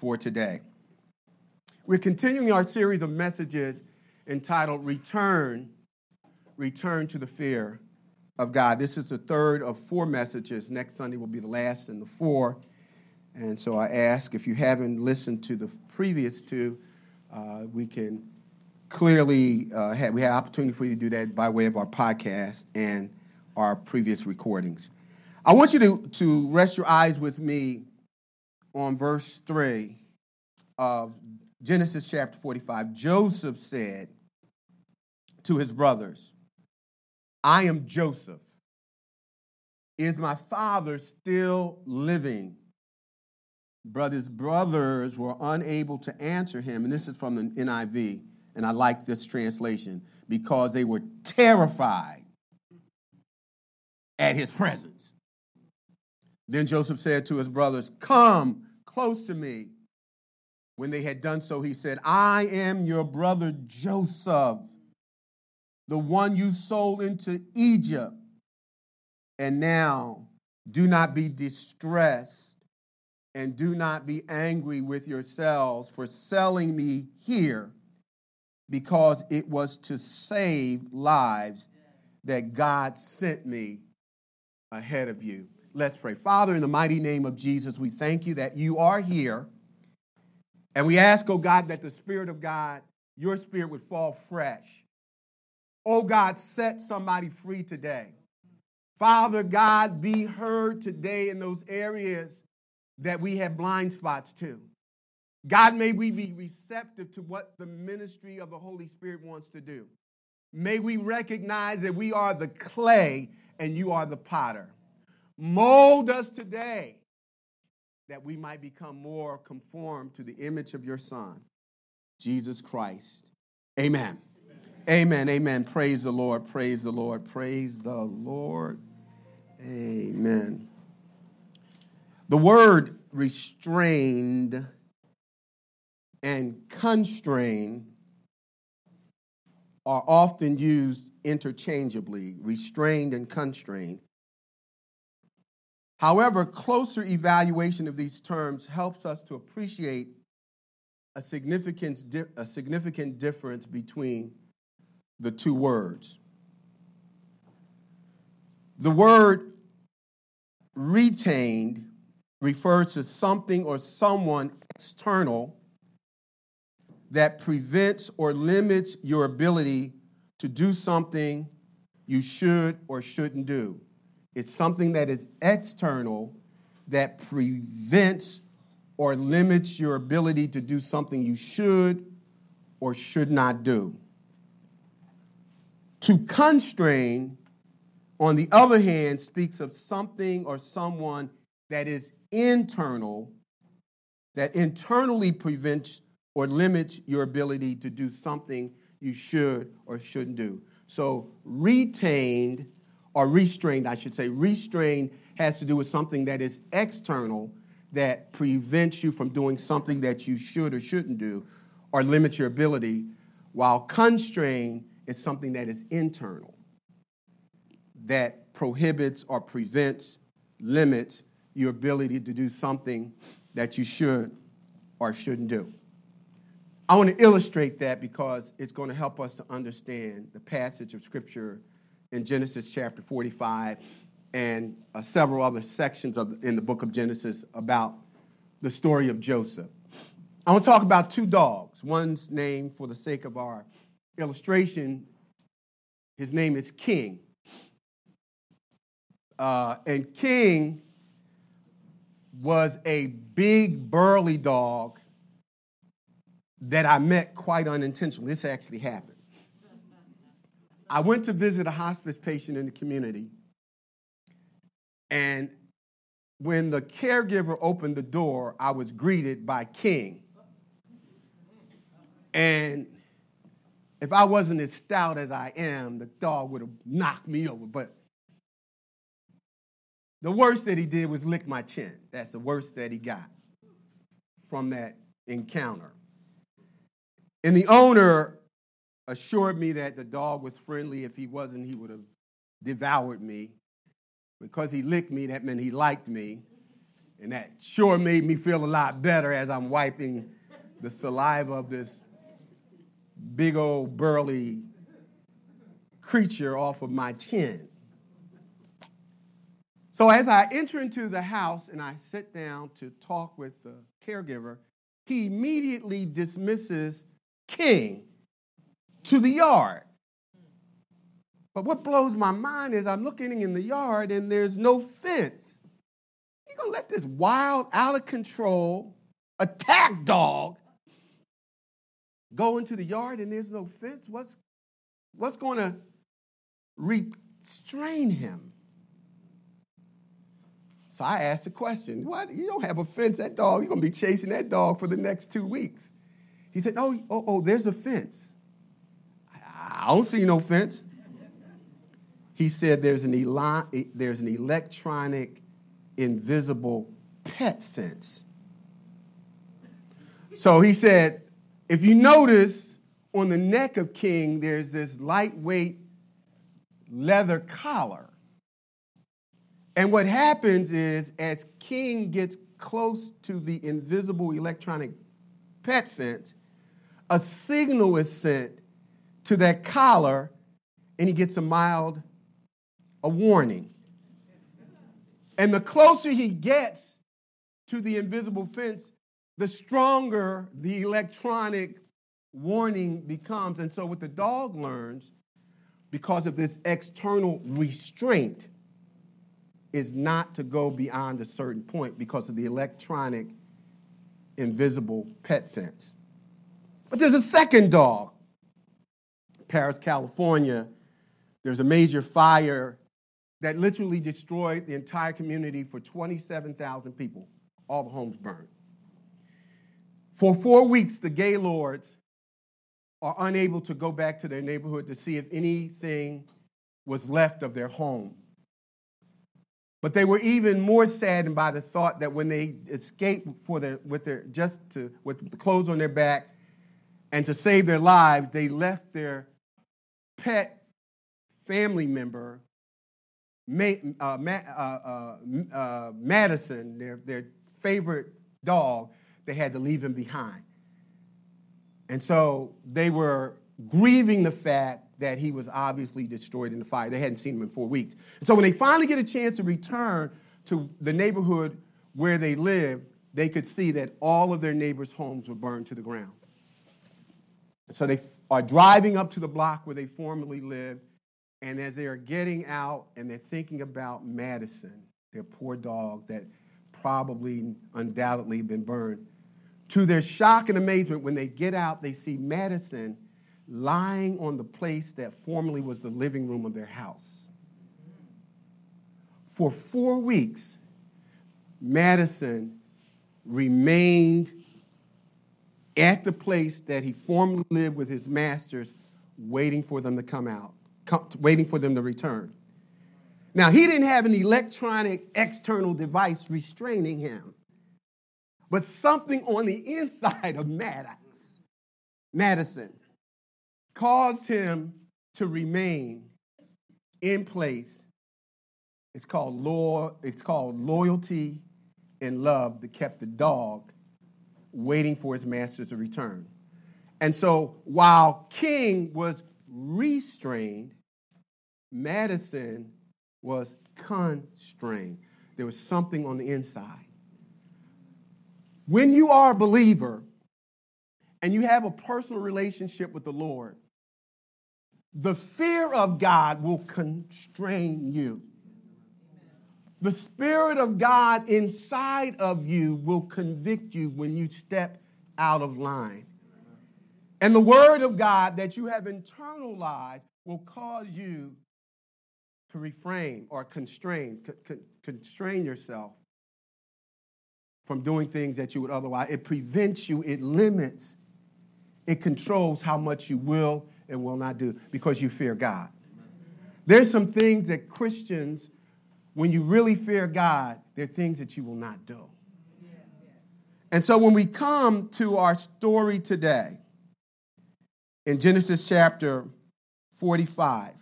for today. We're continuing our series of messages entitled Return, Return to the Fear of God. This is the third of four messages. Next Sunday will be the last in the four. And so I ask if you haven't listened to the previous two, uh, we can clearly uh, have, we have opportunity for you to do that by way of our podcast and our previous recordings. I want you to, to rest your eyes with me on verse 3 of Genesis chapter 45. Joseph said to his brothers, I am Joseph. Is my father still living? Brothers, brothers were unable to answer him, and this is from the NIV, and I like this translation because they were terrified at his presence. Then Joseph said to his brothers, Come close to me. When they had done so, he said, I am your brother Joseph, the one you sold into Egypt. And now do not be distressed and do not be angry with yourselves for selling me here, because it was to save lives that God sent me ahead of you. Let's pray. Father, in the mighty name of Jesus, we thank you that you are here. And we ask, oh God, that the Spirit of God, your Spirit would fall fresh. Oh God, set somebody free today. Father God, be heard today in those areas that we have blind spots to. God, may we be receptive to what the ministry of the Holy Spirit wants to do. May we recognize that we are the clay and you are the potter. Mold us today that we might become more conformed to the image of your Son, Jesus Christ. Amen. Amen. Amen. Amen. Praise the Lord. Praise the Lord. Praise the Lord. Amen. The word restrained and constrained are often used interchangeably, restrained and constrained. However, closer evaluation of these terms helps us to appreciate a significant, a significant difference between the two words. The word retained refers to something or someone external that prevents or limits your ability to do something you should or shouldn't do. It's something that is external that prevents or limits your ability to do something you should or should not do. To constrain, on the other hand, speaks of something or someone that is internal, that internally prevents or limits your ability to do something you should or shouldn't do. So, retained or restrained, I should say. Restrained has to do with something that is external that prevents you from doing something that you should or shouldn't do or limits your ability, while constrained is something that is internal that prohibits or prevents, limits your ability to do something that you should or shouldn't do. I want to illustrate that because it's going to help us to understand the passage of Scripture in Genesis chapter 45 and uh, several other sections of, in the book of Genesis about the story of Joseph. I want to talk about two dogs. One's name, for the sake of our illustration, his name is King. Uh, and King was a big, burly dog that I met quite unintentionally. This actually happened. I went to visit a hospice patient in the community. And when the caregiver opened the door, I was greeted by King. And if I wasn't as stout as I am, the dog would have knocked me over. But the worst that he did was lick my chin. That's the worst that he got from that encounter. And the owner assured me that the dog was friendly. If he wasn't, he would have devoured me. Because he licked me, that meant he liked me. And that sure made me feel a lot better as I'm wiping the saliva of this big old burly creature off of my chin. So as I enter into the house and I sit down to talk with the caregiver, he immediately dismisses King to the yard. But what blows my mind is I'm looking in the yard and there's no fence. You gonna let this wild, out of control, attack dog go into the yard and there's no fence? What's what's gonna restrain him? So I asked the question, what? You don't have a fence, that dog, you're gonna be chasing that dog for the next two weeks. He said, Oh, oh, oh, there's a fence. I don't see no fence. He said there's an, eli- there's an electronic, invisible pet fence. So he said, if you notice on the neck of King, there's this lightweight leather collar. And what happens is, as King gets close to the invisible electronic pet fence, a signal is sent to that collar, and he gets a mild a warning. And the closer he gets to the invisible fence, the stronger the electronic warning becomes. And so, what the dog learns, because of this external restraint, is not to go beyond a certain point because of the electronic invisible pet fence. But there's a second dog. Perris, California, there's a major fire that literally destroyed the entire community for 27,000 people. All the homes burned. For four weeks, the Gaylords are unable to go back to their neighborhood to see if anything was left of their home. But they were even more saddened by the thought that when they escaped for their, with their, just to, with the clothes on their back and to save their lives, they left their pet family member uh, uh, uh, uh, Madison, their, their favorite dog, they had to leave him behind. And so they were grieving the fact that he was obviously destroyed in the fire. They hadn't seen him in four weeks. And so when they finally get a chance to return to the neighborhood where they lived, they could see that all of their neighbors' homes were burned to the ground. So they are driving up to the block where they formerly lived, and as they are getting out and they're thinking about Madison, their poor dog that probably undoubtedly been burned, to their shock and amazement, when they get out, they see Madison lying on the place that formerly was the living room of their house. For four weeks, Madison remained at the place that he formerly lived with his masters, waiting for them to come out waiting for them to return. Now, he didn't have an electronic external device restraining him, but something on the inside of Maddox, Madison, caused him to remain in place. It's called law, it's called loyalty and love that kept the dog waiting for his master to return. And so while King was restrained, Madison was constrained. There was something on the inside. When you are a believer and you have a personal relationship with the Lord, the fear of God will constrain you. The Spirit of God inside of you will convict you when you step out of line. And the Word of God that you have internalized will cause you to refrain or constrain, constrain yourself from doing things that you would otherwise. It prevents you, it limits, it controls how much you will and will not do because you fear God. There's some things that Christians, when you really fear God, there are things that you will not do. And so when we come to our story today, in Genesis chapter 45,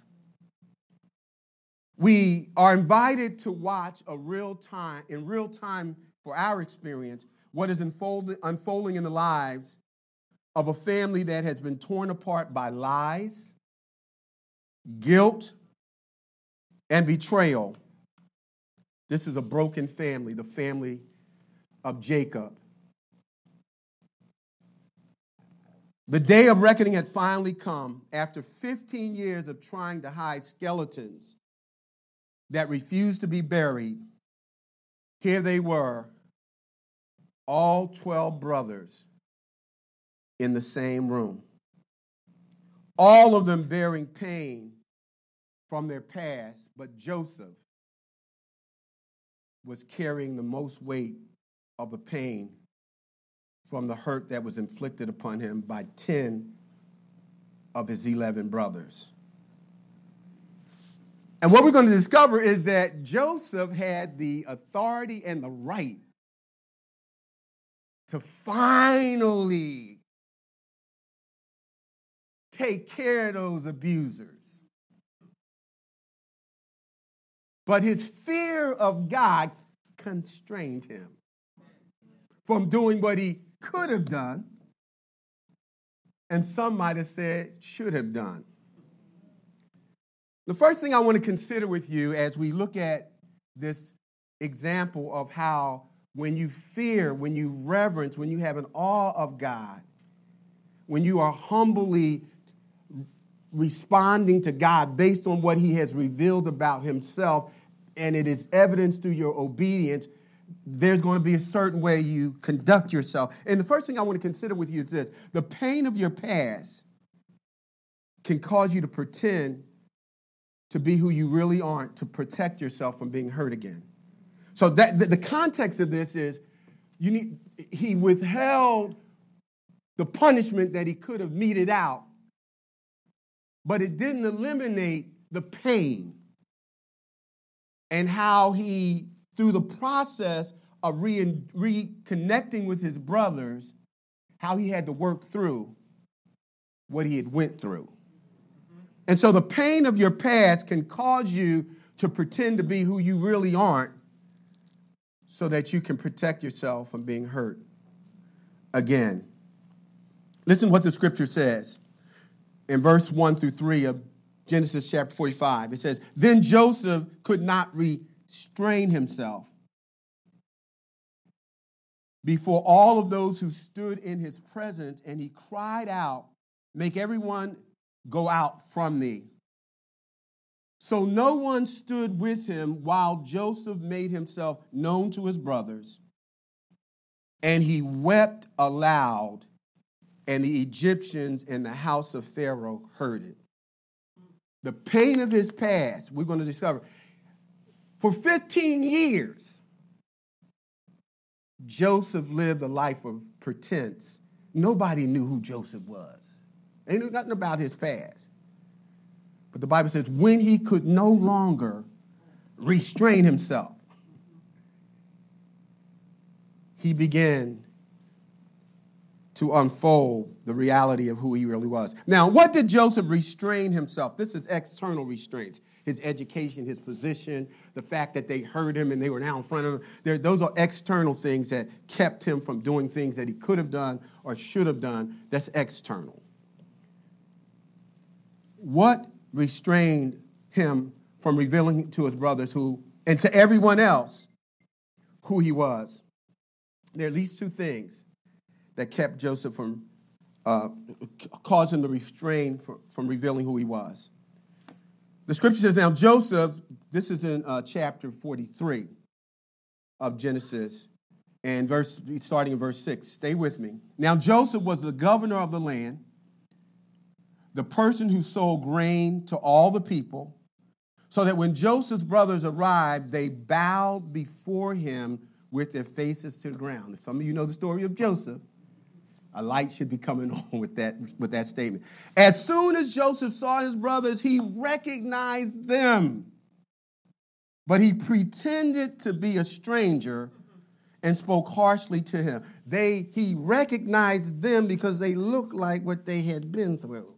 we are invited to watch a real time, in real time for our experience, what is unfolding in the lives of a family that has been torn apart by lies, guilt, and betrayal. This is a broken family, the family of Jacob. The day of reckoning had finally come after 15 years of trying to hide skeletons that refused to be buried. Here they were, all 12 brothers in the same room, all of them bearing pain from their past, but Joseph was carrying the most weight of the pain from the hurt that was inflicted upon him by 10 of his 11 brothers. And what we're going to discover is that Joseph had the authority and the right to finally take care of those abusers. But his fear of God constrained him from doing what he could have done, and some might have said should have done. The first thing I want to consider with you as we look at this example of how when you fear, when you reverence, when you have an awe of God, when you are humbly responding to God based on what He has revealed about Himself, and it is evidenced through your obedience, there's going to be a certain way you conduct yourself. And the first thing I want to consider with you is this the pain of your past can cause you to pretend to be who you really aren't to protect yourself from being hurt again. So that the, context of this is you need he withheld the punishment that he could have meted out, but it didn't eliminate the pain and how he through the process of re- reconnecting with his brothers, how he had to work through what he had went through. Mm-hmm. And so the pain of your past can cause you to pretend to be who you really aren't so that you can protect yourself from being hurt again. Listen what the scripture says in verse 1 through 3 of Genesis chapter 45. It says, Then Joseph could not restrain himself before all of those who stood in his presence, and he cried out, Make everyone go out from me. So no one stood with him while Joseph made himself known to his brothers, and he wept aloud, and the Egyptians in the house of Pharaoh heard it. The pain of his past, we're going to discover, for 15 years, Joseph lived a life of pretense. Nobody knew who Joseph was. They knew nothing about his past. But the Bible says, when he could no longer restrain himself, he began to unfold the reality of who he really was. Now, what did Joseph restrain himself? This is external restraints his education, his position, the fact that they heard him and they were now in front of him. There, those are external things that kept him from doing things that he could have done or should have done. That's external. What restrained him from revealing to his brothers who, and to everyone else, who he was? There are at least two things that kept Joseph from uh, causing the restraint from, from revealing who he was. The scripture says, Now Joseph, this is in uh, chapter 43 of Genesis, and verse starting in verse 6. Stay with me. Now Joseph was the governor of the land, the person who sold grain to all the people, so that when Joseph's brothers arrived, they bowed before him with their faces to the ground. If some of you know the story of Joseph, a light should be coming on with that, with that statement. As soon as Joseph saw his brothers, he recognized them. But he pretended to be a stranger and spoke harshly to him. They, he recognized them because they looked like what they had been through.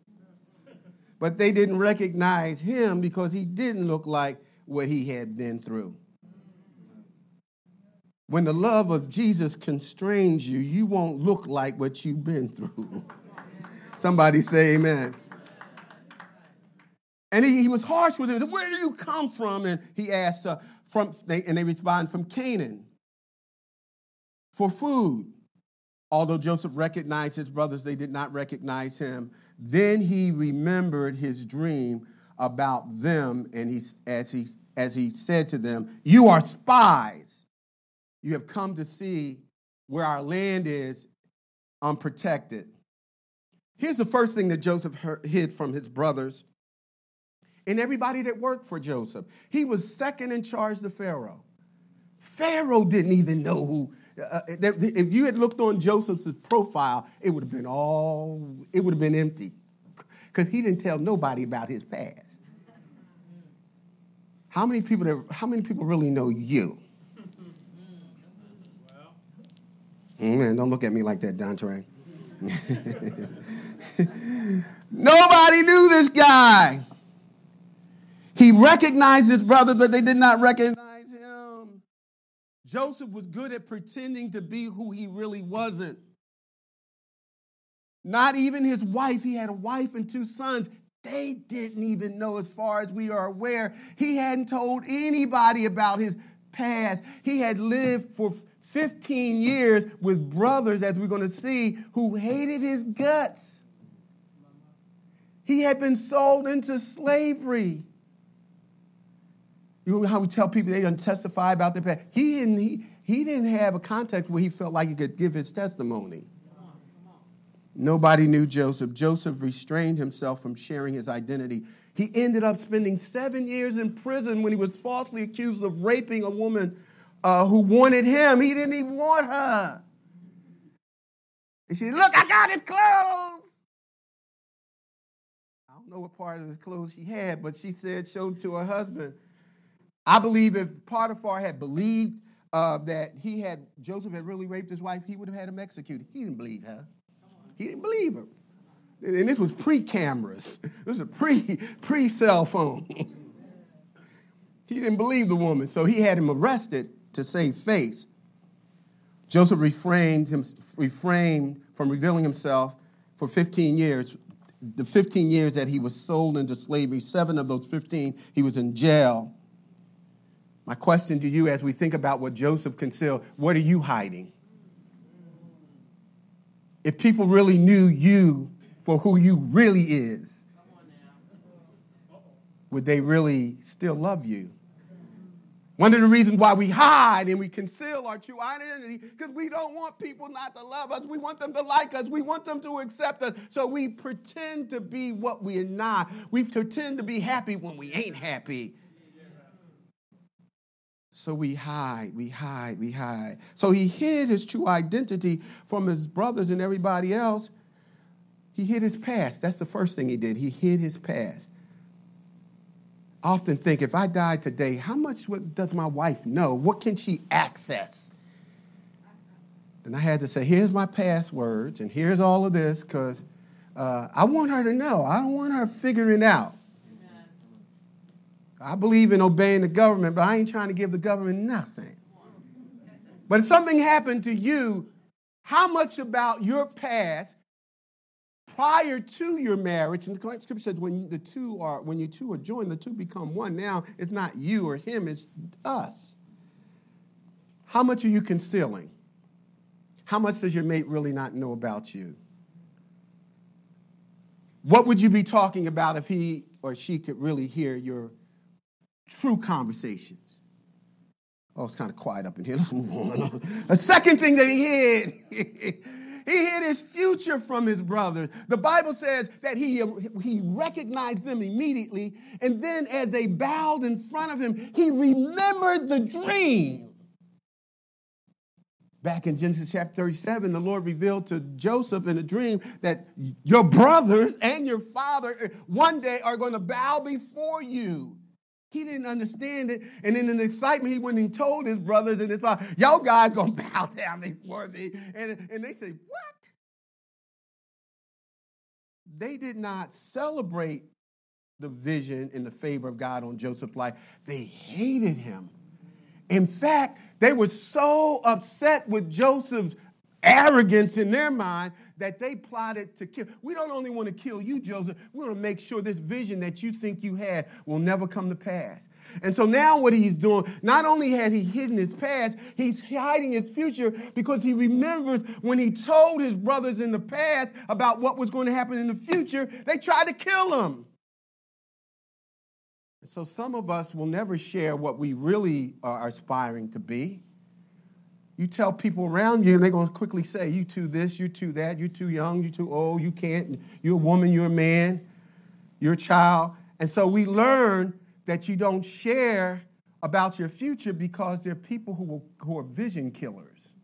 But they didn't recognize him because he didn't look like what he had been through. When the love of Jesus constrains you, you won't look like what you've been through. Somebody say amen. And he, he was harsh with him. Where do you come from? And he asked, uh, from, they, and they respond, from Canaan for food. Although Joseph recognized his brothers, they did not recognize him. Then he remembered his dream about them, and he, as, he, as he said to them, You are spies. You have come to see where our land is unprotected. Here's the first thing that Joseph hid from his brothers and everybody that worked for Joseph. He was second in charge to Pharaoh. Pharaoh didn't even know who. Uh, uh if you had looked on Joseph's profile, it would have been all, it would have been empty because he didn't tell nobody about his past. How many people, that, how many people really know you? Man, don't look at me like that, Dontre. Nobody knew this guy. He recognized his brothers, but they did not recognize him. Joseph was good at pretending to be who he really wasn't. Not even his wife, he had a wife and two sons. They didn't even know, as far as we are aware. He hadn't told anybody about his past. He had lived for 15 years with brothers, as we're going to see, who hated his guts. He had been sold into slavery. You know how we tell people they don't testify about their past? He didn't, he, he didn't have a context where he felt like he could give his testimony. Nobody knew Joseph. Joseph restrained himself from sharing his identity. He ended up spending seven years in prison when he was falsely accused of raping a woman uh, who wanted him. He didn't even want her. And she said, Look, I got his clothes. I don't know what part of his clothes she had, but she said, showed to her husband. I believe if Potiphar had believed uh, that he had Joseph had really raped his wife, he would have had him executed. He didn't believe her. He didn't believe her. And this was pre-cameras. This was pre pre cell phone. he didn't believe the woman, so he had him arrested to save face. Joseph refrained, him, refrained from revealing himself for 15 years. The 15 years that he was sold into slavery, seven of those 15, he was in jail. My question to you as we think about what Joseph concealed what are you hiding? If people really knew you for who you really is, would they really still love you? One of the reasons why we hide and we conceal our true identity because we don't want people not to love us. We want them to like us. We want them to accept us. So we pretend to be what we're not. We pretend to be happy when we ain't happy. So we hide, we hide, we hide. So he hid his true identity from his brothers and everybody else. He hid his past. That's the first thing he did. He hid his past. Often think if I died today, how much does my wife know? What can she access? And I had to say, here's my passwords and here's all of this because uh, I want her to know. I don't want her figuring out. I believe in obeying the government, but I ain't trying to give the government nothing. But if something happened to you, how much about your past prior to your marriage, and the scripture says when the two are when you two are joined, the two become one. Now it's not you or him, it's us. How much are you concealing? How much does your mate really not know about you? What would you be talking about if he or she could really hear your true conversations. Oh, it's kind of quiet up in here. Let's move on. A second thing that he hid, he hid his future from his brothers. The Bible says that he, he recognized them immediately, and then as they bowed in front of him, he remembered the dream. Back in Genesis chapter 37, the Lord revealed to Joseph in a dream that your brothers and your father eh, one day are going to bow before you. He didn't understand it. And in an excitement, he went and told his brothers and his father, Y'all guys gonna bow down before me. And, and they said, What? They did not celebrate the vision and the favor of God on Joseph's life. They hated him. In fact, They were so upset with Joseph's arrogance in their mind that they plotted to kill. We don't only want to kill you, Joseph, we want to make sure this vision that you think you had will never come to pass. And so now what he's doing, not only had he hidden his past, he's hiding his future because he remembers when he told his brothers in the past about what was going to happen in the future, they tried to kill him. So some of us will never share what we really are aspiring to be. You tell people around you, and they're going to quickly say, You too this, you too that, you're too young, you're too old, you can't, you're a woman, you're a man, you're a child. And so we learn that you don't share about your future because there are people who, will, who are vision killers.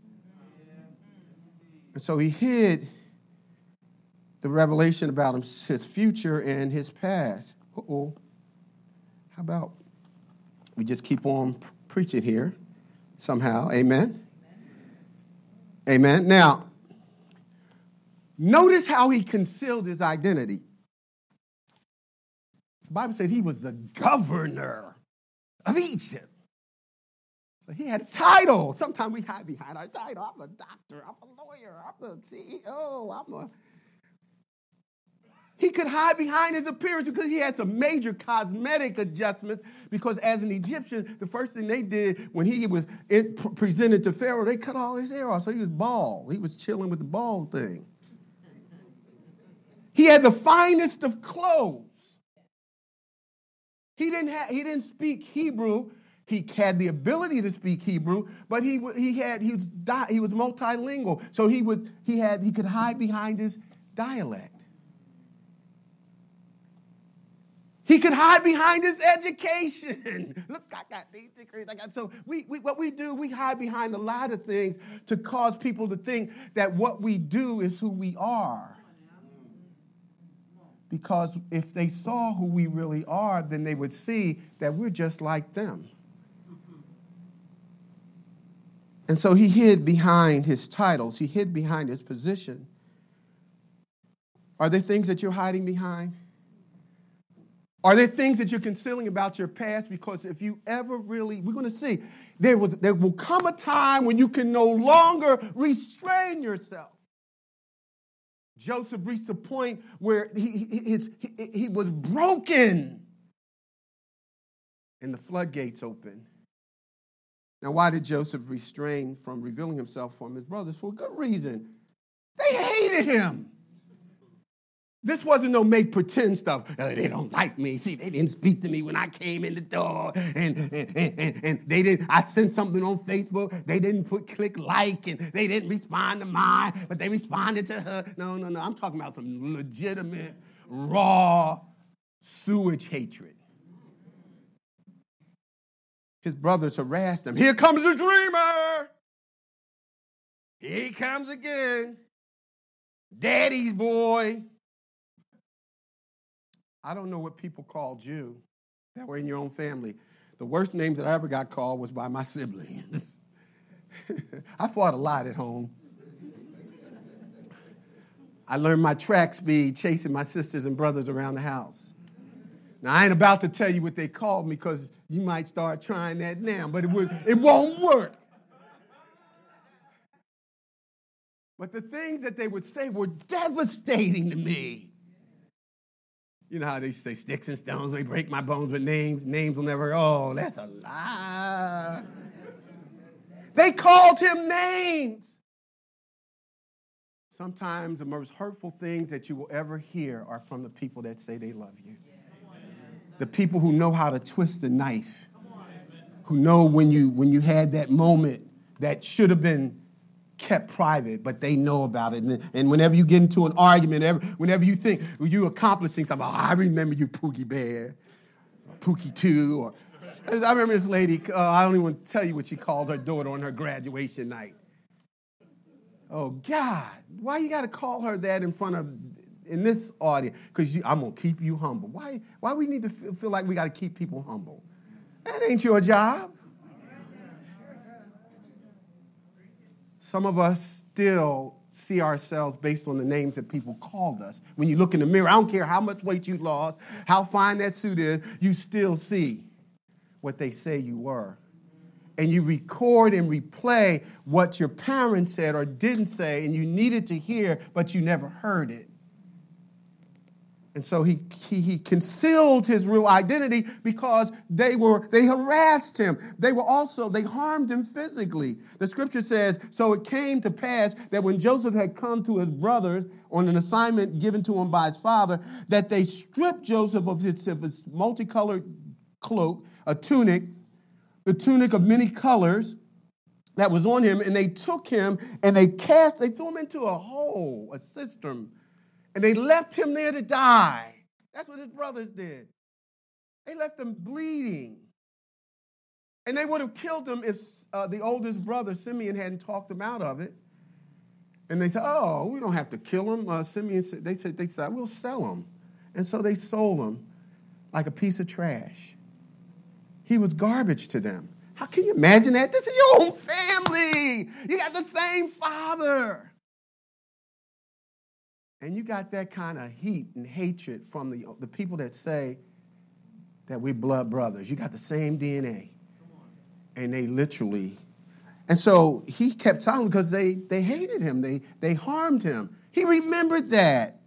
And so he hid the revelation about his future and his past. Uh oh. How about we just keep on preaching here somehow? Amen. Amen. Now, notice how he concealed his identity. The Bible says he was the governor of Egypt. So he had a title. Sometimes we hide behind our title. I'm a doctor, I'm a lawyer, I'm a CEO, I'm a. He could hide behind his appearance because he had some major cosmetic adjustments. Because as an Egyptian, the first thing they did when he was presented to Pharaoh, they cut all his hair off. So he was bald. He was chilling with the bald thing. He had the finest of clothes. He didn't, he didn't speak Hebrew. He had the ability to speak Hebrew, but he, he, had, he, was, he was multilingual. So he, would, he, had, he could hide behind his dialect. He could hide behind his education. Look, I got these degrees. I got so we, we, what we do, we hide behind a lot of things to cause people to think that what we do is who we are. Because if they saw who we really are, then they would see that we're just like them. And so he hid behind his titles, he hid behind his position. Are there things that you're hiding behind? Are there things that you're concealing about your past? Because if you ever really, we're going to see, there, was, there will come a time when you can no longer restrain yourself. Joseph reached a point where he, he, he, he was broken and the floodgates opened. Now, why did Joseph restrain from revealing himself from his brothers? For a good reason. They hated him. This wasn't no make pretend stuff. Uh, they don't like me. See, they didn't speak to me when I came in the door, and, and, and, and, they didn't. I sent something on Facebook. They didn't put click like, and they didn't respond to mine, but they responded to her. No, no, no. I'm talking about some legitimate, raw sewage hatred. His brothers harassed him. Here comes the dreamer. Here he comes again. Daddy's boy. I don't know what people called you that were in your own family. The worst names that I ever got called was by my siblings. I fought a lot at home. I learned my track speed chasing my sisters and brothers around the house. Now I ain't about to tell you what they called me because you might start trying that now, but it would it won't work. But the things that they would say were devastating to me. You know how they say sticks and stones may break my bones, but names, names will never. Oh, that's a lie. they called him names. Sometimes the most hurtful things that you will ever hear are from the people that say they love you. The people who know how to twist a knife, who know when you when you had that moment that should have been kept private, but they know about it. And, and whenever you get into an argument, ever, whenever you think you accomplishing something, oh, I remember you, Pookie Bear, Pookie 2. Or, I remember this lady, uh, I don't even want to tell you what she called her daughter on her graduation night. Oh, God, why you got to call her that in front of, in this audience? Because I'm going to keep you humble. Why, why we need to feel like we got to keep people humble? That ain't your job. Some of us still see ourselves based on the names that people called us. When you look in the mirror, I don't care how much weight you lost, how fine that suit is, you still see what they say you were. and you record and replay what your parents said or didn't say and you needed to hear, but you never heard it. And so he, he, he, concealed his real identity because they were they harassed him. They were also they harmed him physically. The scripture says, so it came to pass that when Joseph had come to his brothers on an assignment given to him by his father, that they stripped Joseph of his, of his multicolored cloak, a tunic, the tunic of many colors that was on him, and they took him and they cast, they threw him into a hole, a cistern and they left him there to die. That's what his brothers did. They left him bleeding. And they would have killed him if uh, the oldest brother, Simeon, hadn't talked him out of it. And they said, Oh, we don't have to kill him. Uh, Simeon said, they said, they said, We'll sell him. And so they sold him like a piece of trash. He was garbage to them. How can you imagine that? This is your own family. You got the same father. And you got that kind of heat and hatred from the, the people that say that we're blood brothers. You got the same DNA. And they literally, and so he kept silent because they, they hated him, they, they harmed him. He remembered that.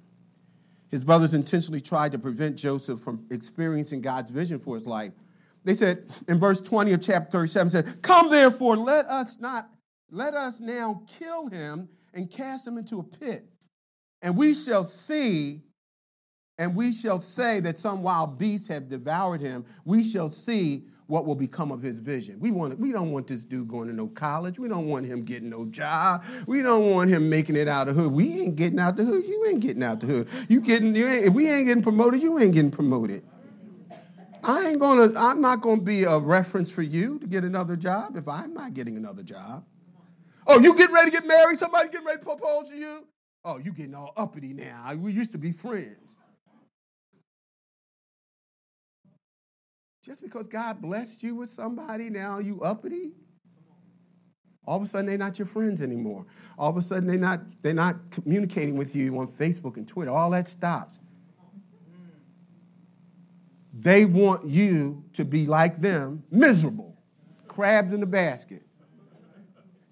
His brothers intentionally tried to prevent Joseph from experiencing God's vision for his life. They said in verse 20 of chapter 37 said, Come therefore, let us not, let us now kill him and cast him into a pit and we shall see, and we shall say that some wild beasts have devoured him. We shall see what will become of his vision. We want we don't want this dude going to no college. We don't want him getting no job. We don't want him making it out of hood. We ain't getting out the hood. You ain't getting out the hood. You getting you ain't, if we ain't getting promoted, you ain't getting promoted. I ain't gonna, I'm not gonna be a reference for you to get another job if I'm not getting another job. Oh, you getting ready to get married? Somebody getting ready to propose to you? Oh, you getting all uppity now. We used to be friends. Just because God blessed you with somebody, now you uppity? All of a sudden, they're not your friends anymore. All of a sudden, they're not, they're not communicating with you on Facebook and Twitter. All that stops. They want you to be like them, miserable, crabs in the basket.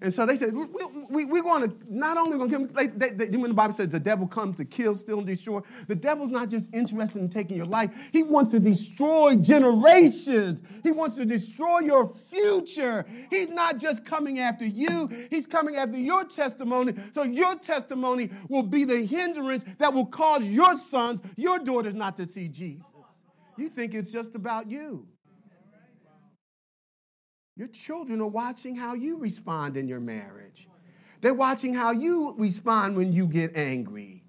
And so they said, we, we, we want to not only going to kill him, they, they, when the Bible says the devil comes to kill, steal, and destroy, the devil's not just interested in taking your life. He wants to destroy generations. He wants to destroy your future. He's not just coming after you, he's coming after your testimony. So your testimony will be the hindrance that will cause your sons, your daughters not to see Jesus. You think it's just about you. Your children are watching how you respond in your marriage. They're watching how you respond when you get angry.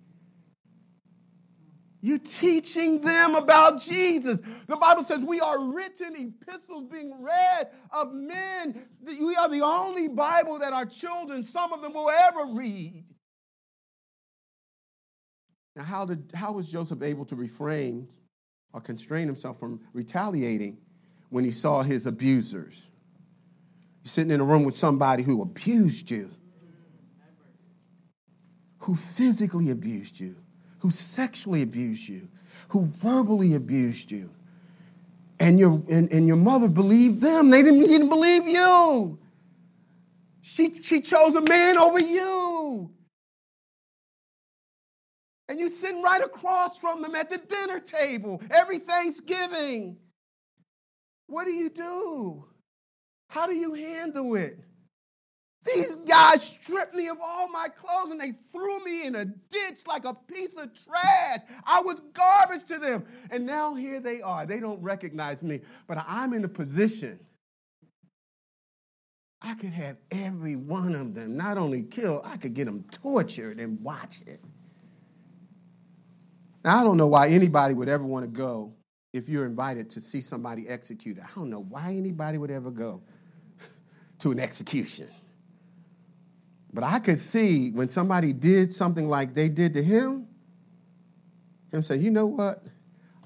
You're teaching them about Jesus. The Bible says we are written epistles being read of men. We are the only Bible that our children, some of them, will ever read. Now, how, did, how was Joseph able to refrain or constrain himself from retaliating when he saw his abusers? You're sitting in a room with somebody who abused you, who physically abused you, who sexually abused you, who verbally abused you. And your, and, and your mother believed them. They didn't, didn't believe you. She, she chose a man over you. And you're sitting right across from them at the dinner table every Thanksgiving. What do you do? How do you handle it? These guys stripped me of all my clothes and they threw me in a ditch like a piece of trash. I was garbage to them. And now here they are. They don't recognize me, but I'm in a position. I could have every one of them not only killed, I could get them tortured and watch it. Now, I don't know why anybody would ever want to go if you're invited to see somebody executed. I don't know why anybody would ever go to an execution. But I could see when somebody did something like they did to him, him say, you know what?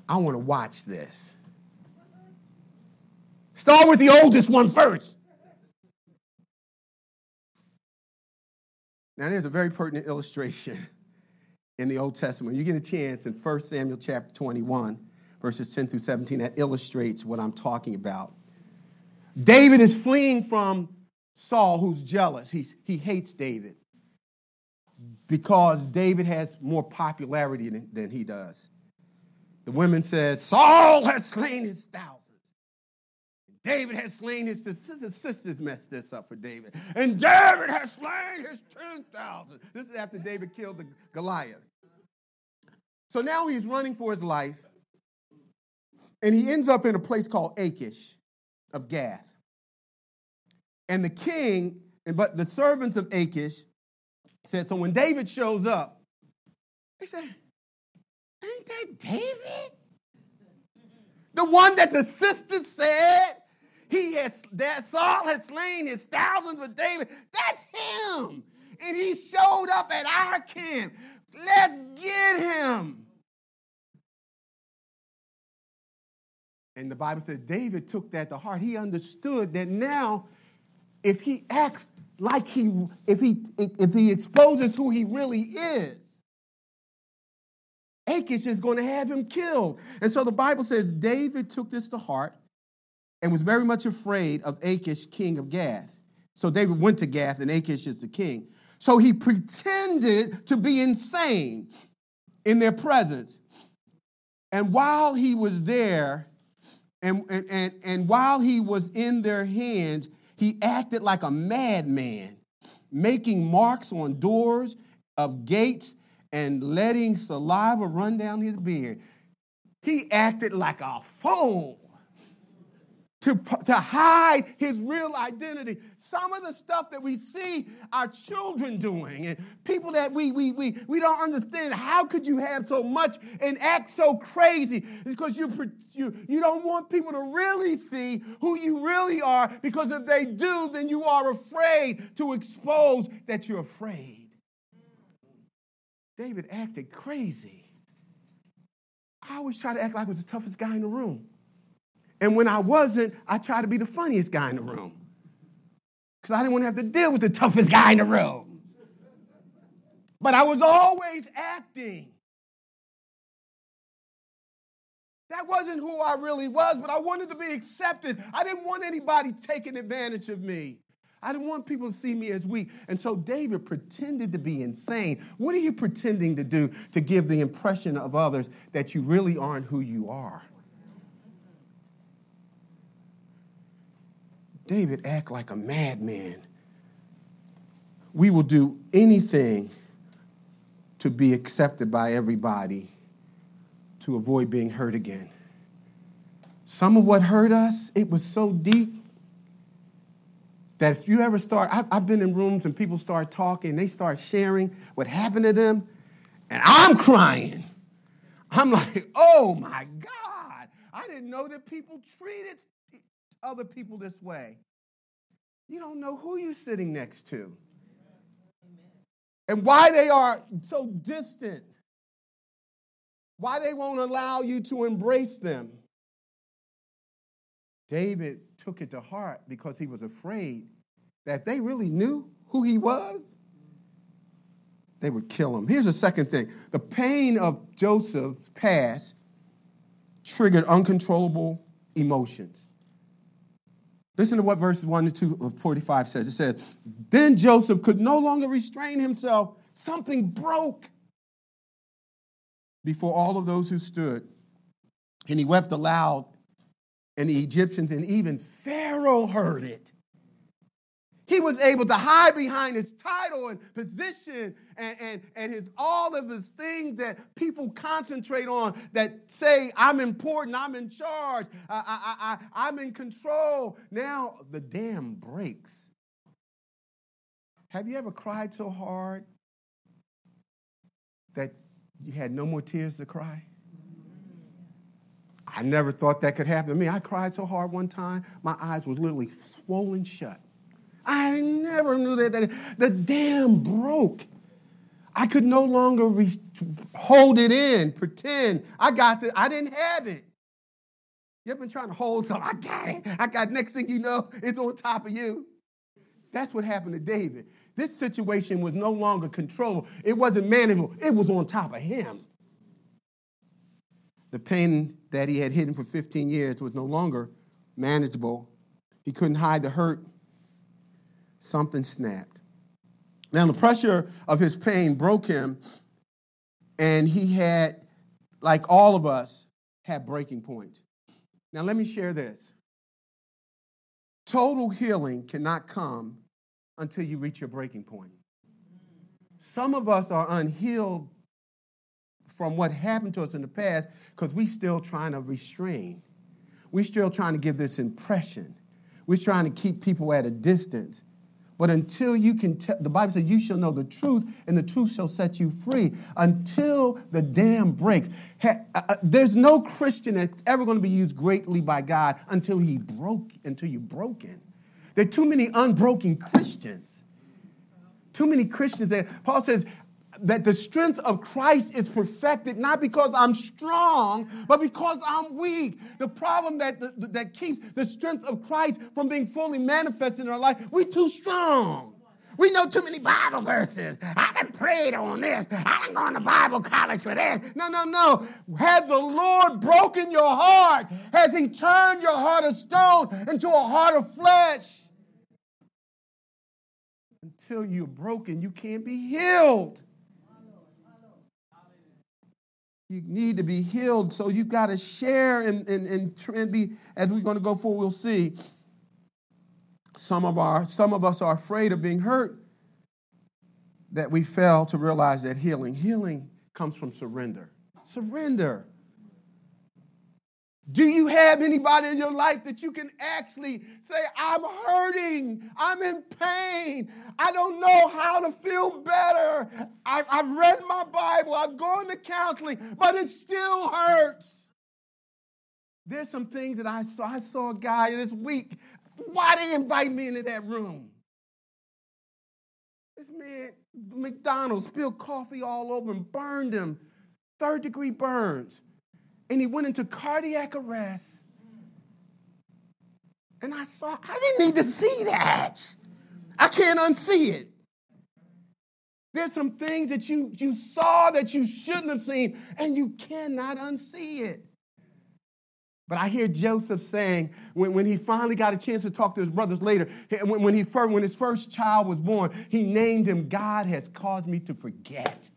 I want to watch this. Start with the oldest one first. Now, there's a very pertinent illustration in the Old Testament. You get a chance in 1 Samuel chapter 21, verses 10 through 17, that illustrates what I'm talking about. David is fleeing from Saul, who's jealous. He's, he hates David because David has more popularity than, than he does. The women says, Saul has slain his thousands. David has slain his, his sisters messed this up for David. And David has slain his 10,000. This is after David killed the Goliath. So now he's running for his life. And he ends up in a place called Achish of Gath. And the king, but the servants of Achish said, so when David shows up, they said, Ain't that David? The one that the sisters said he has that Saul has slain his thousands with David. That's him. And he showed up at our camp. Let's get him. And the Bible says David took that to heart. He understood that now, if he acts like he, if he, if he exposes who he really is, Achish is going to have him killed. And so the Bible says David took this to heart and was very much afraid of Achish, king of Gath. So David went to Gath, and Achish is the king. So he pretended to be insane in their presence. And while he was there, and, and, and, and while he was in their hands, he acted like a madman, making marks on doors of gates and letting saliva run down his beard. He acted like a fool to, to hide his real identity. Some of the stuff that we see our children doing and people that we, we, we, we don't understand. How could you have so much and act so crazy? It's because you, you, you don't want people to really see who you really are because if they do, then you are afraid to expose that you're afraid. David acted crazy. I always try to act like I was the toughest guy in the room. And when I wasn't, I tried to be the funniest guy in the room. Because I didn't want to have to deal with the toughest guy in the room. But I was always acting. That wasn't who I really was, but I wanted to be accepted. I didn't want anybody taking advantage of me. I didn't want people to see me as weak. And so David pretended to be insane. What are you pretending to do to give the impression of others that you really aren't who you are? David act like a madman. We will do anything to be accepted by everybody to avoid being hurt again. Some of what hurt us, it was so deep that if you ever start, I've, I've been in rooms and people start talking, they start sharing what happened to them, and I'm crying. I'm like, oh my God, I didn't know that people treated other people this way. You don't know who you're sitting next to and why they are so distant, why they won't allow you to embrace them. David took it to heart because he was afraid that if they really knew who he was, they would kill him. Here's the second thing the pain of Joseph's past triggered uncontrollable emotions. Listen to what verses 1 to 2 of 45 says. It says, Then Joseph could no longer restrain himself. Something broke before all of those who stood. And he wept aloud, and the Egyptians and even Pharaoh heard it. He was able to hide behind his title and position and, and, and his all of his things that people concentrate on that say, I'm important, I'm in charge, I, I, I, I'm in control. Now the dam breaks. Have you ever cried so hard that you had no more tears to cry? I never thought that could happen to me. I cried so hard one time, my eyes was literally swollen shut. I never knew that, that the dam broke. I could no longer re- hold it in, pretend I got it. I didn't have it. You've been trying to hold something? I got it. I got. Next thing you know, it's on top of you. That's what happened to David. This situation was no longer controlled. It wasn't manageable. It was on top of him. The pain that he had hidden for 15 years was no longer manageable He couldn't hide the hurt. Something snapped. Now, the pressure of his pain broke him, and he had, like all of us, had breaking points. Now, let me share this. Total healing cannot come until you reach your breaking point. Some of us are unhealed from what happened to us in the past because we're still trying to restrain. We're still trying to give this impression. We're trying to keep people at a distance. But until you can tell, the Bible says, you shall know the truth, and the truth shall set you free. Until the dam breaks. Ha, uh, uh there's no Christian that's ever going to be used greatly by God until he broke, until you're broken. There are too many unbroken Christians. Too many Christians that Paul says, that the strength of Christ is perfected not because I'm strong, but because I'm weak. The problem that, that keeps the strength of Christ from being fully manifested in our life, we're too strong. We know too many Bible verses. I done prayed on this. I done gone to Bible college for this. No, no, no. Has the Lord broken your heart? Has He turned your heart of stone into a heart of flesh? Until you're broken, you can't be healed. You need to be healed, so you've got to share and, and, and, and be, as we're going to go forward, we'll see. Some of, our, some of us are afraid of being hurt that we fail to realize that healing. Healing comes from surrender. Surrender. Do you have anybody in your life that you can actually say, I'm hurting, I'm in pain, I don't know how to feel better. I, have read my Bible, I've gone to counseling, but it still hurts. There's some things that I saw. I saw a guy this week. Why they invite me into that room? This man, McDonald's, spilled coffee all over him, burned him, third degree burns and he went into cardiac arrest. And I saw, I didn't need to see that. I can't unsee it. There's some things that you, you saw that you shouldn't have seen, and you cannot unsee it. But I hear Joseph saying, when, when he finally got a chance to talk to his brothers later, when, when, he when his first child was born, he named him, God has caused me to forget.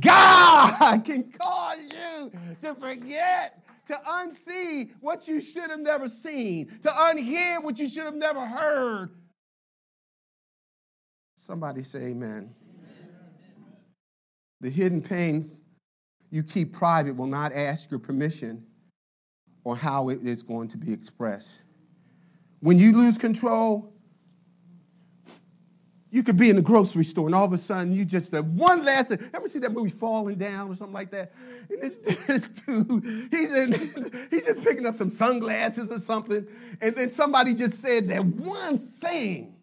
God can cause you to forget, to unsee what you should have never seen, to unhear what you should have never heard. Somebody say amen. amen. The hidden pain you keep private will not ask your permission or how it is going to be expressed. When you lose control, you could be in the grocery store and all of a sudden you just uh, one last thing. Ever see that movie Falling Down or something like that? And this, this dude, he's, in, he's just picking up some sunglasses or something. And then somebody just said that one thing.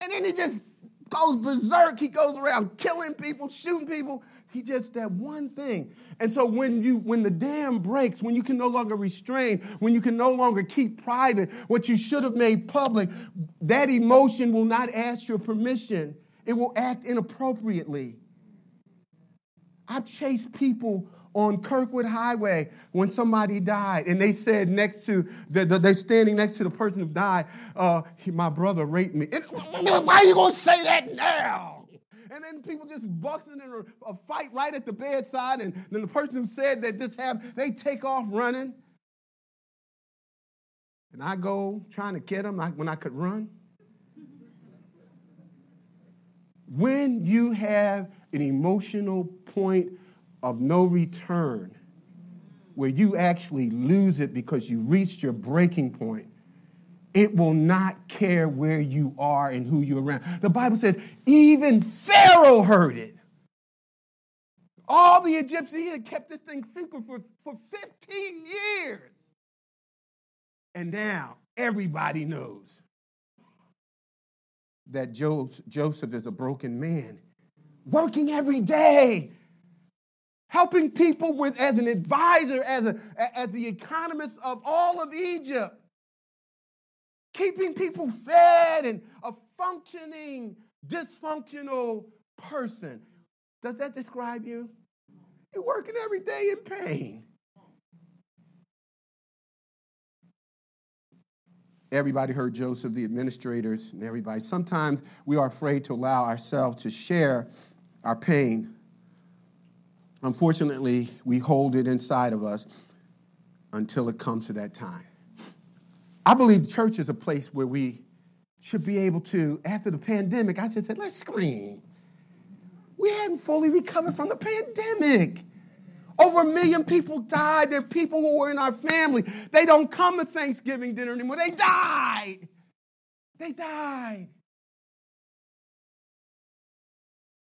And then he just goes berserk. He goes around killing people, shooting people. He just that one thing. And so when you when the dam breaks, when you can no longer restrain, when you can no longer keep private what you should have made public, that emotion will not ask your permission. It will act inappropriately. I've chased people on Kirkwood Highway when somebody died, and they said next to the, the they standing next to the person who died, uh, he, my brother raped me. And why are you gonna say that now? And then people just busting in a, a fight right at the bedside. And then the person who said that this happened, they take off running. And I go trying to get them when I could run. When you have an emotional point of no return, where you actually lose it because you reached your breaking point, it will not care where you are and who you're around. The Bible says even Pharaoh heard it. All the Egyptians, he had kept this thing secret for, for 15 years. And now everybody knows that Joseph is a broken man, working every day, helping people with as an advisor, as, a, as the economist of all of Egypt keeping people fed and a functioning, dysfunctional person. Does that describe you? You're working every day in pain. everybody heard Joseph, the administrators, and everybody. Sometimes we are afraid to allow ourselves to share our pain. Unfortunately, we hold it inside of us until it comes to that time. I believe church is a place where we should be able to, after the pandemic, I just said, let's scream. We hadn't fully recovered from the pandemic. Over a million people died. There are people who were in our family. They don't come to Thanksgiving dinner anymore. They died. They died.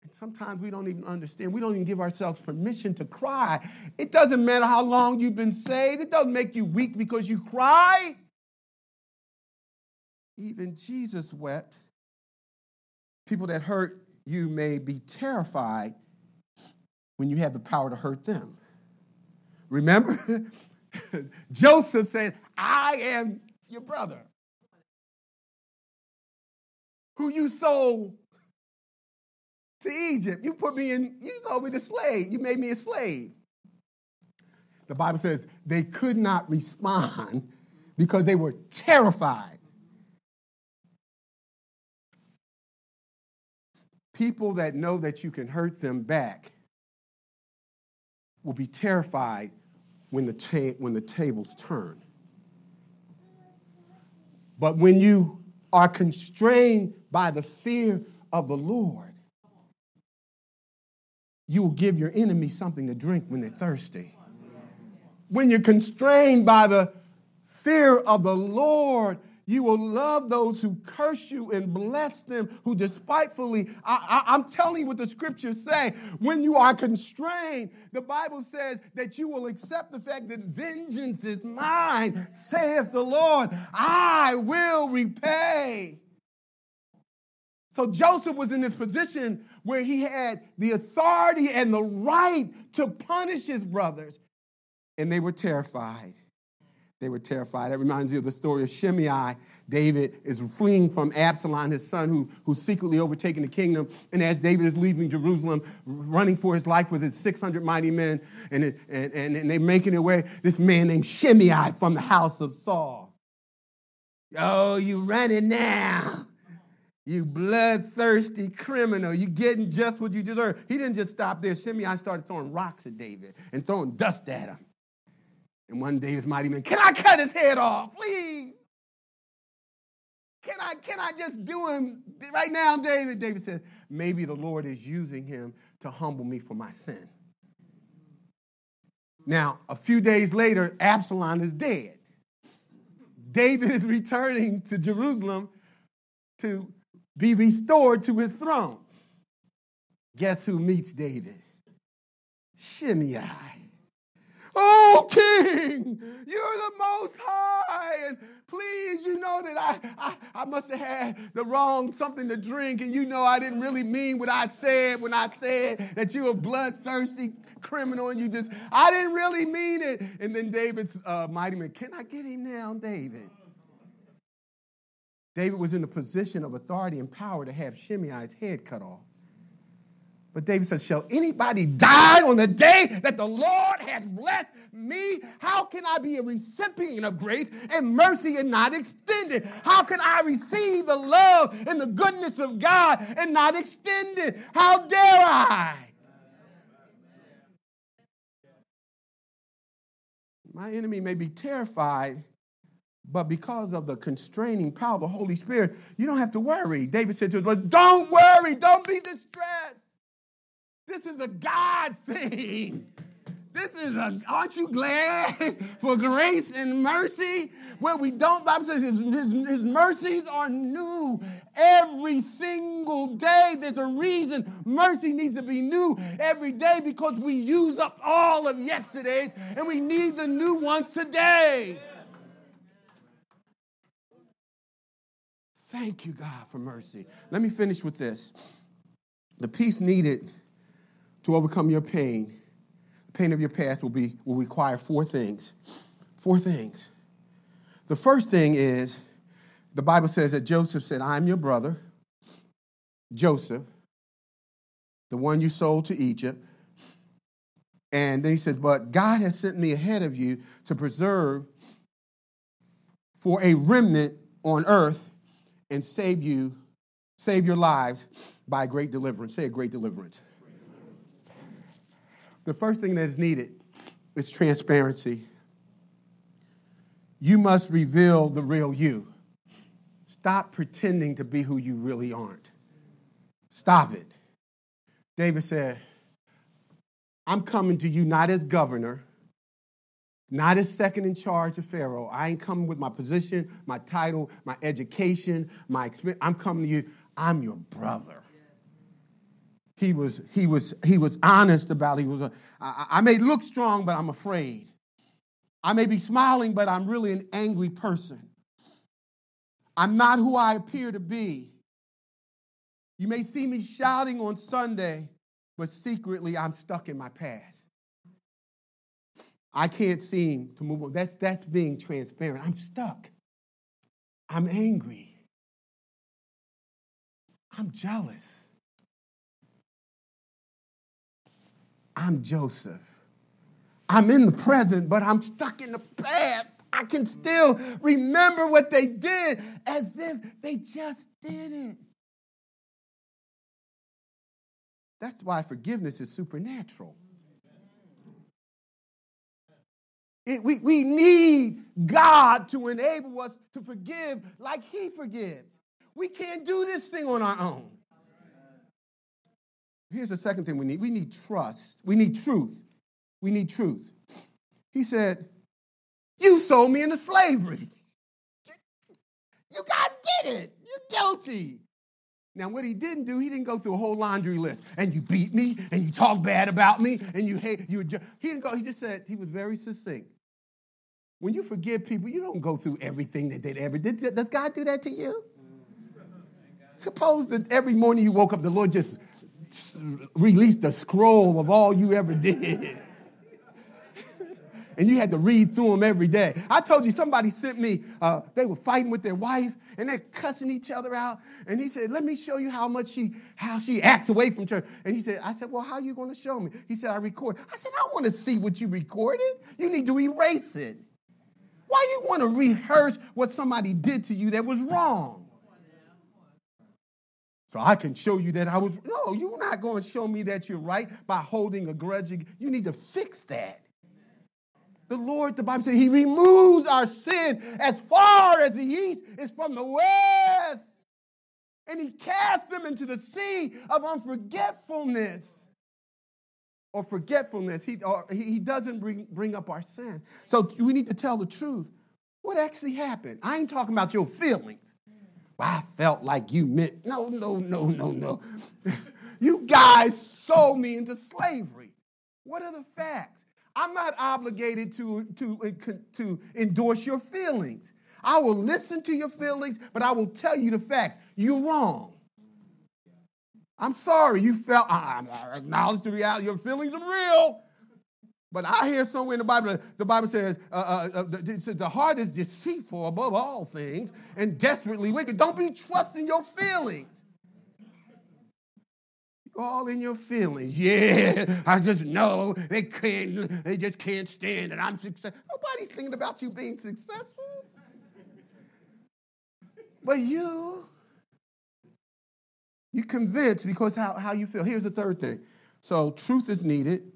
And sometimes we don't even understand. We don't even give ourselves permission to cry. It doesn't matter how long you've been saved, it doesn't make you weak because you cry. Even Jesus wept. People that hurt you may be terrified when you have the power to hurt them. Remember? Joseph said, I am your brother who you sold to Egypt. You put me in, you sold me to slave. You made me a slave. The Bible says they could not respond because they were terrified. People that know that you can hurt them back will be terrified when the, ta- when the tables turn. But when you are constrained by the fear of the Lord, you will give your enemy something to drink when they're thirsty. When you're constrained by the fear of the Lord, you will love those who curse you and bless them who despitefully. I, am telling you what the scriptures say. When you are constrained, the Bible says that you will accept the fact that vengeance is mine, saith the Lord. I will repay. So Joseph was in this position where he had the authority and the right to punish his brothers, and they were terrified. They were terrified. That reminds you of the story of Shimei. David is fleeing from Absalom, his son, who, who's secretly overtaken the kingdom. And as David is leaving Jerusalem, running for his life with his 600 mighty men, and, and, and, and they're making their way, this man named Shimei from the house of Saul. Oh, you running now. You bloodthirsty criminal. You getting just what you deserve. He didn't just stop there. Shimei started throwing rocks at David and throwing dust at him. And one day this mighty man, can I cut his head off, please? Can I, can I just do him right now, David? David says, maybe the Lord is using him to humble me for my sin. Now, a few days later, Absalom is dead. David is returning to Jerusalem to be restored to his throne. Guess who meets David? Shimei. Oh, King, you're the most high. And please, you know that I, I, I must have had the wrong something to drink. And you know I didn't really mean what I said when I said that you're a bloodthirsty criminal and you just, I didn't really mean it. And then David's uh, mighty man, can I get him now, David? David was in the position of authority and power to have Shimei's head cut off. But David says, Shall anybody die on the day that the Lord has blessed me? How can I be a recipient of grace and mercy and not extend it? How can I receive the love and the goodness of God and not extend it? How dare I? My enemy may be terrified, but because of the constraining power of the Holy Spirit, you don't have to worry. David said to us, But don't worry, don't be distressed. This is a God thing. This is a, aren't you glad for grace and mercy? Where we don't, Bible says his, his, his, mercies are new every single day. There's a reason mercy needs to be new every day because we use up all of yesterday's and we need the new ones today. Thank you, God, for mercy. Let me finish with this. The peace needed to overcome your pain, the pain of your past will, be, will require four things. Four things. The first thing is the Bible says that Joseph said, I'm your brother, Joseph, the one you sold to Egypt. And then he said, But God has sent me ahead of you to preserve for a remnant on earth and save you, save your lives by great deliverance. Say a great deliverance. The first thing that is needed is transparency. You must reveal the real you. Stop pretending to be who you really aren't. Stop it. David said, I'm coming to you not as governor, not as second in charge of Pharaoh. I ain't coming with my position, my title, my education, my experience. I'm coming to you. I'm your brother. He was, he was, he was honest about it. He was uh, a, I, I may look strong, but I'm afraid. I may be smiling, but I'm really an angry person. I'm not who I appear to be. You may see me shouting on Sunday, but secretly I'm stuck in my past. I can't seem to move on. That's, that's being transparent. I'm stuck. I'm angry. I'm jealous. I'm Joseph. I'm in the present, but I'm stuck in the past. I can still remember what they did as if they just did it. That's why forgiveness is supernatural. It, we, we need God to enable us to forgive like He forgives. We can't do this thing on our own. Here's the second thing we need we need trust, we need truth. We need truth. He said, You sold me into slavery. You guys did it. You're guilty. Now, what he didn't do, he didn't go through a whole laundry list. And you beat me, and you talk bad about me, and you hate you. He didn't go. He just said he was very succinct. When you forgive people, you don't go through everything that they ever did. Does God do that to you? Suppose that every morning you woke up, the Lord just released a scroll of all you ever did and you had to read through them every day. I told you somebody sent me, uh, they were fighting with their wife and they're cussing each other out. And he said, Let me show you how much she how she acts away from church. And he said, I said, Well, how are you to show me? He said, I record. I said, I want to see what you recorded. You need to erase it. Why you want to rehearse what somebody did to you that was wrong? So I can show you that I was no, you're not going to show me that you're right by holding a grudge. You need to fix that. The Lord, the Bible says, He removes our sin as far as the east is from the west. And He casts them into the sea of unforgetfulness or forgetfulness. He, or he doesn't bring, bring up our sin. So we need to tell the truth. What actually happened? I ain't talking about your feelings. I felt like you meant, no, no, no, no, no. you guys sold me into slavery. What are the facts? I'm not obligated to, to, uh, to endorse your feelings. I will listen to your feelings, but I will tell you the facts. You're wrong. I'm sorry you felt, I, I acknowledge the reality, your feelings are real. But I hear somewhere in the Bible, the Bible says, uh, uh, uh the, the heart is deceitful above all things and desperately wicked. Don't be trusting your feelings all in your feelings. Yeah, I just know they can't, they just can't stand it. I'm successful. Nobody's thinking about you being successful. But you, you're convinced because how, how you feel. Here's the third thing. So truth is needed,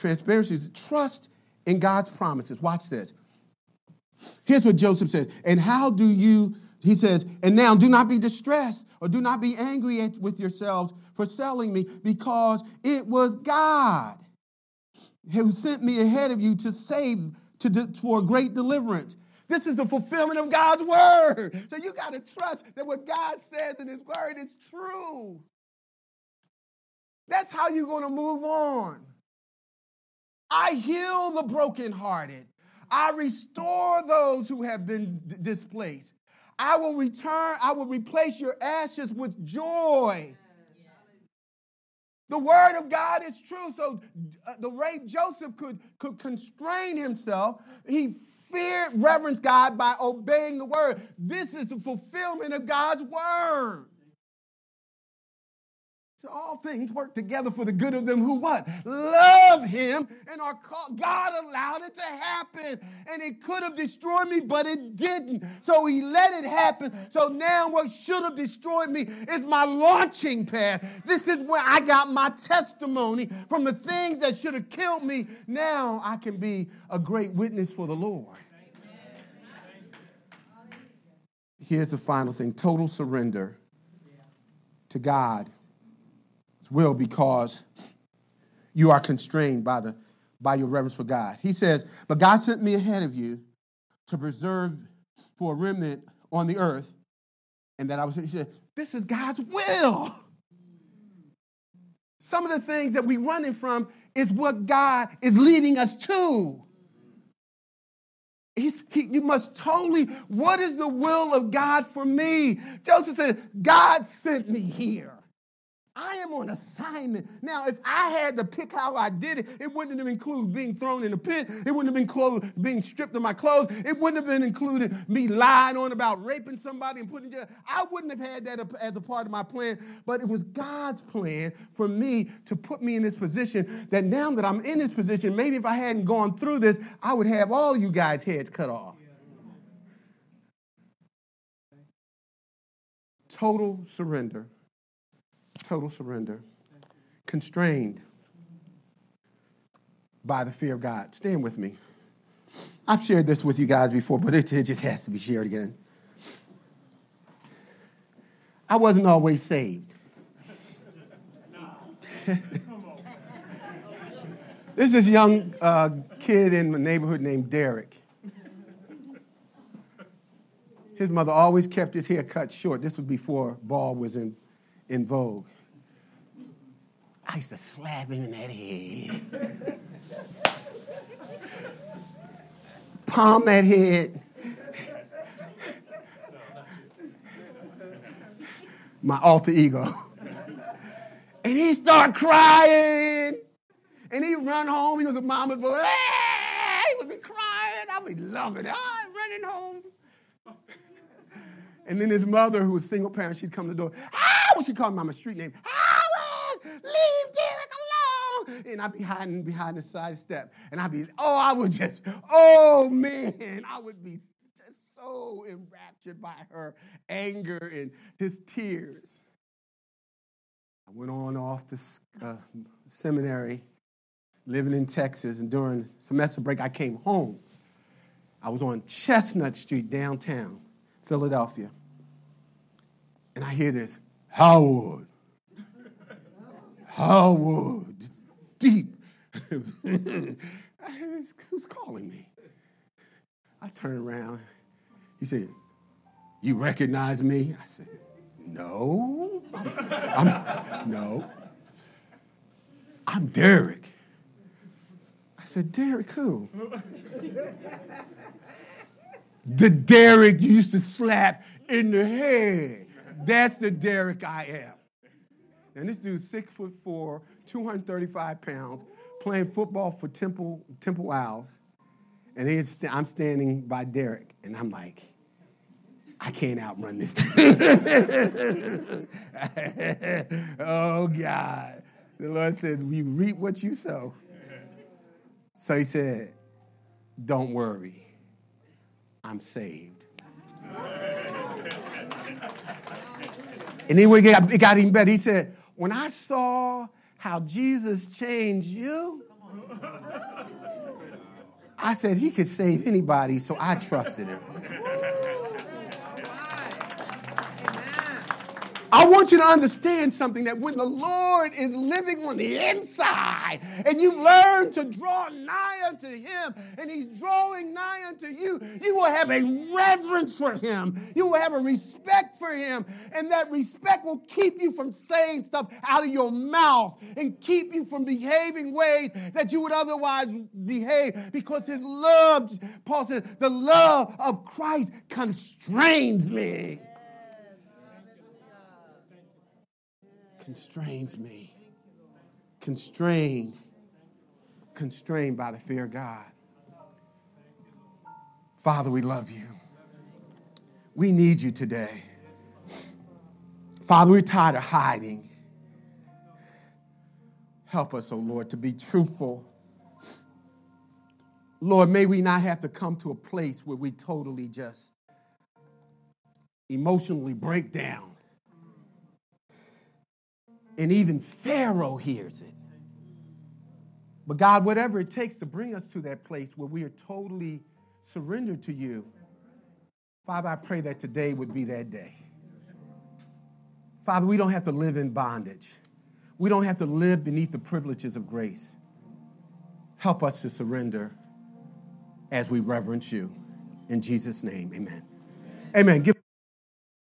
transparency is trust in God's promises. Watch this. Here's what Joseph says. And how do you, he says, and now do not be distressed or do not be angry at, with yourselves for selling me, because it was God who sent me ahead of you to save, to, for a great deliverance. This is the fulfillment of God's word. So you got to trust that what God says in his word is true. That's how you're going to move on. I heal the brokenhearted. I restore those who have been d- displaced. I will return, I will replace your ashes with joy. The word of God is true. So uh, the way Joseph could, could constrain himself, he feared, reverenced God by obeying the word. This is the fulfillment of God's word. So all things work together for the good of them who what? Love him and are called. God allowed it to happen. And it could have destroyed me, but it didn't. So he let it happen. So now what should have destroyed me is my launching pad. This is where I got my testimony from the things that should have killed me. Now I can be a great witness for the Lord. Here's the final thing total surrender to God will because you are constrained by, the, by your reverence for God. He says, But God sent me ahead of you to preserve for a remnant on the earth. And that I was, he said, This is God's will. Some of the things that we're running from is what God is leading us to. He's, he, you must totally, what is the will of God for me? Joseph said, God sent me here. I am on assignment. Now, if I had to pick how I did it, it wouldn't have included being thrown in a pit. It wouldn't have been clothes, being stripped of my clothes. It wouldn't have been included me lying on about raping somebody and putting in jail. I wouldn't have had that as a part of my plan. But it was God's plan for me to put me in this position that now that I'm in this position, maybe if I hadn't gone through this, I would have all you guys' heads cut off. Total surrender total surrender, constrained by the fear of God. Stand with me. I've shared this with you guys before, but it, just has to be shared again. I wasn't always saved. This is a young uh, kid in my neighborhood named Derek. His mother always kept his hair cut short. This was before ball was in, in vogue. I used to slap him in that head. Palm that head. My alter ego. And he start crying. And he run home. He was a mama's boy. He would be crying. I'd be loving it. Oh, I'm running home. And then his mother, who was single parent, she'd come to the door. Ah, what she called Mama street name. Ah. And I'd be hiding behind the side step. And I'd be, oh, I would just, oh man, I would be just so enraptured by her anger and his tears. I went on off to uh, seminary, living in Texas, and during semester break, I came home. I was on Chestnut Street downtown, Philadelphia. And I hear this, Howard, Howard, deep. Who's calling me? I turn around. He said, You recognize me? I said, No. I'm, no. I'm Derek. I said, Derek who? the Derek you used to slap in the head. That's the Derek I am. And this dude's six foot four, 235 pounds, playing football for Temple, Temple Owls. And st- I'm standing by Derek, and I'm like, I can't outrun this. oh, God. The Lord said, You reap what you sow. So he said, Don't worry, I'm saved. and then it got, it got even better, he said, when I saw how Jesus changed you, I said he could save anybody, so I trusted him. I want you to understand something that when the Lord is living on the inside and you learn to draw nigh unto Him and He's drawing nigh unto you, you will have a reverence for Him. You will have a respect for Him. And that respect will keep you from saying stuff out of your mouth and keep you from behaving ways that you would otherwise behave because His love, Paul says, the love of Christ constrains me. Constrains me. Constrained. Constrained by the fear of God. Father, we love you. We need you today. Father, we're tired of hiding. Help us, O oh Lord, to be truthful. Lord, may we not have to come to a place where we totally just emotionally break down. And even Pharaoh hears it. But God, whatever it takes to bring us to that place where we are totally surrendered to you, Father, I pray that today would be that day. Father, we don't have to live in bondage. We don't have to live beneath the privileges of grace. Help us to surrender as we reverence you. In Jesus' name, amen. Amen. Give